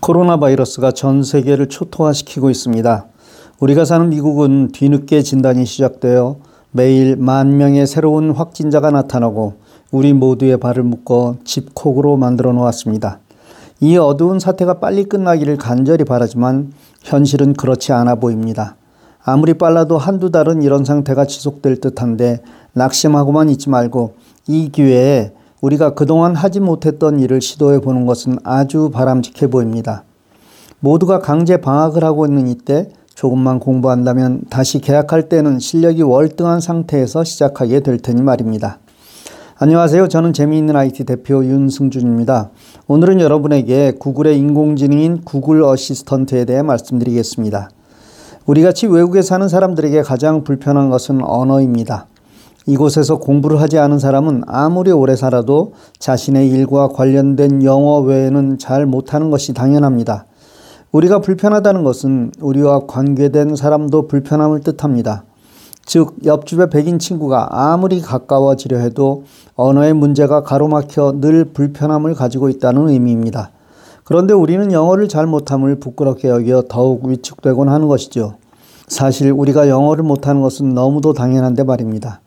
코로나 바이러스가 전 세계를 초토화시키고 있습니다. 우리가 사는 미국은 뒤늦게 진단이 시작되어 매일 만 명의 새로운 확진자가 나타나고 우리 모두의 발을 묶어 집콕으로 만들어 놓았습니다. 이 어두운 사태가 빨리 끝나기를 간절히 바라지만 현실은 그렇지 않아 보입니다. 아무리 빨라도 한두 달은 이런 상태가 지속될 듯한데 낙심하고만 있지 말고 이 기회에 우리가 그동안 하지 못했던 일을 시도해 보는 것은 아주 바람직해 보입니다. 모두가 강제 방학을 하고 있는 이때 조금만 공부한다면 다시 계약할 때는 실력이 월등한 상태에서 시작하게 될 테니 말입니다. 안녕하세요. 저는 재미있는 IT 대표 윤승준입니다. 오늘은 여러분에게 구글의 인공지능인 구글 어시스턴트에 대해 말씀드리겠습니다. 우리 같이 외국에 사는 사람들에게 가장 불편한 것은 언어입니다. 이곳에서 공부를 하지 않은 사람은 아무리 오래 살아도 자신의 일과 관련된 영어 외에는 잘 못하는 것이 당연합니다. 우리가 불편하다는 것은 우리와 관계된 사람도 불편함을 뜻합니다. 즉, 옆집의 백인 친구가 아무리 가까워지려 해도 언어의 문제가 가로막혀 늘 불편함을 가지고 있다는 의미입니다. 그런데 우리는 영어를 잘 못함을 부끄럽게 여겨 더욱 위축되곤 하는 것이죠. 사실 우리가 영어를 못하는 것은 너무도 당연한데 말입니다.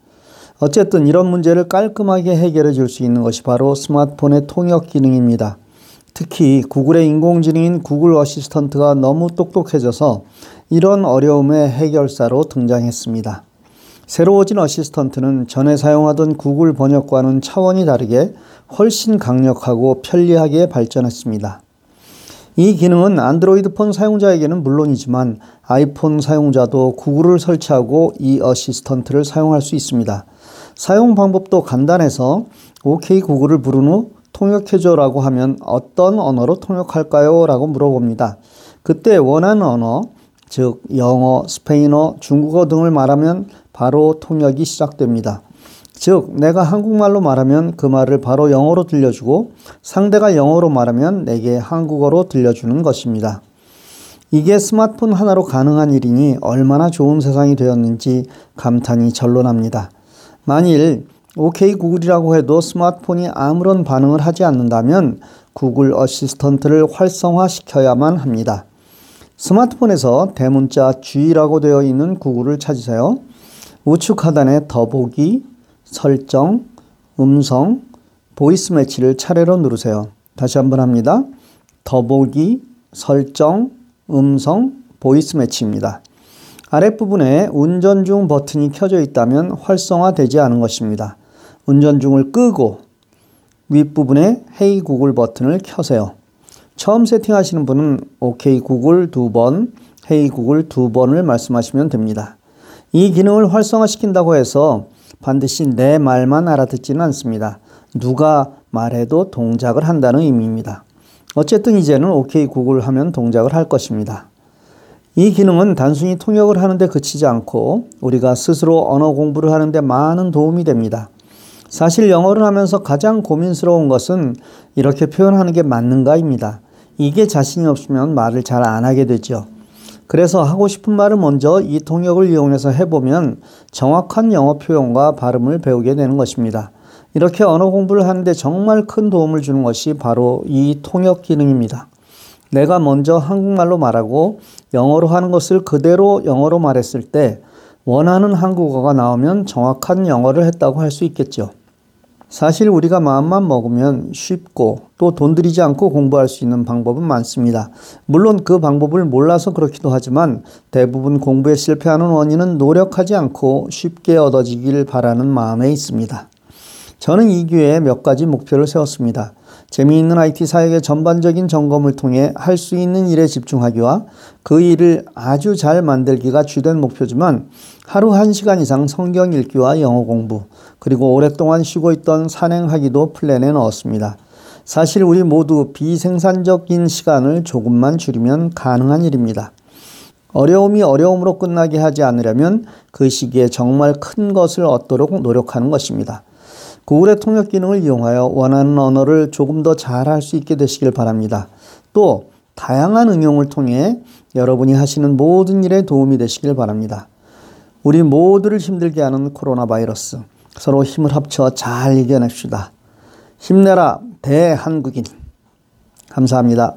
어쨌든 이런 문제를 깔끔하게 해결해 줄 수 있는 것이 바로 스마트폰의 통역 기능입니다. 특히 구글의 인공지능인 구글 어시스턴트가 너무 똑똑해져서 이런 어려움의 해결사로 등장했습니다. 새로워진 어시스턴트는 전에 사용하던 구글 번역과는 차원이 다르게 훨씬 강력하고 편리하게 발전했습니다. 이 기능은 안드로이드 폰 사용자에게는 물론이지만 아이폰 사용자도 구글을 설치하고 이 어시스턴트를 사용할 수 있습니다. 사용 방법도 간단해서 OK 구글을 부른 후 통역해줘라고 하면 어떤 언어로 통역할까요? 라고 물어봅니다. 그때 원하는 언어, 즉 영어, 스페인어, 중국어 등을 말하면 바로 통역이 시작됩니다. 즉 내가 한국말로 말하면 그 말을 바로 영어로 들려주고 상대가 영어로 말하면 내게 한국어로 들려주는 것입니다. 이게 스마트폰 하나로 가능한 일이니 얼마나 좋은 세상이 되었는지 감탄이 절로 납니다. 만일 OK 구글이라고 해도 스마트폰이 아무런 반응을 하지 않는다면 구글 어시스턴트를 활성화시켜야만 합니다. 스마트폰에서 대문자 G라고 되어 있는 구글을 찾으세요. 우측 하단에 더보기, 설정, 음성, Voice Match를 차례로 누르세요. 다시 한번 합니다. 더보기, 설정, 음성, Voice Match입니다. 아랫부분에 운전 중 버튼이 켜져 있다면 활성화되지 않은 것입니다. 운전 중을 끄고 윗부분에 Hey Google 버튼을 켜세요. 처음 세팅하시는 분은 OK Google 두 번, Hey Google 두 번을 말씀하시면 됩니다. 이 기능을 활성화시킨다고 해서 반드시 내 말만 알아듣지는 않습니다. 누가 말해도 동작을 한다는 의미입니다. 어쨌든 이제는 OK 구글 하면 동작을 할 것입니다. 이 기능은 단순히 통역을 하는데 그치지 않고 우리가 스스로 언어 공부를 하는데 많은 도움이 됩니다. 사실 영어를 하면서 가장 고민스러운 것은 이렇게 표현하는 게 맞는가입니다. 이게 자신이 없으면 말을 잘 안 하게 되죠. 그래서 하고 싶은 말을 먼저 이 통역을 이용해서 해보면 정확한 영어 표현과 발음을 배우게 되는 것입니다. 이렇게 언어 공부를 하는데 정말 큰 도움을 주는 것이 바로 이 통역 기능입니다. 내가 먼저 한국말로 말하고 영어로 하는 것을 그대로 영어로 말했을 때 원하는 한국어가 나오면 정확한 영어를 했다고 할 수 있겠죠. 사실 우리가 마음만 먹으면 쉽고 또 돈 들이지 않고 공부할 수 있는 방법은 많습니다. 물론 그 방법을 몰라서 그렇기도 하지만 대부분 공부에 실패하는 원인은 노력하지 않고 쉽게 얻어지길 바라는 마음에 있습니다. 저는 이 기회에 몇 가지 목표를 세웠습니다. 재미있는 IT 사역의 전반적인 점검을 통해 할 수 있는 일에 집중하기와 그 일을 아주 잘 만들기가 주된 목표지만 하루 한 시간 이상 성경 읽기와 영어 공부, 그리고 오랫동안 쉬고 있던 산행하기도 플랜에 넣었습니다. 사실 우리 모두 비생산적인 시간을 조금만 줄이면 가능한 일입니다. 어려움이 어려움으로 끝나게 하지 않으려면 그 시기에 정말 큰 것을 얻도록 노력하는 것입니다. 구글의 통역 기능을 이용하여 원하는 언어를 조금 더 잘할 수 있게 되시길 바랍니다. 또 다양한 응용을 통해 여러분이 하시는 모든 일에 도움이 되시길 바랍니다. 우리 모두를 힘들게 하는 코로나 바이러스 서로 힘을 합쳐 잘 이겨냅시다. 힘내라 대한국인. 감사합니다.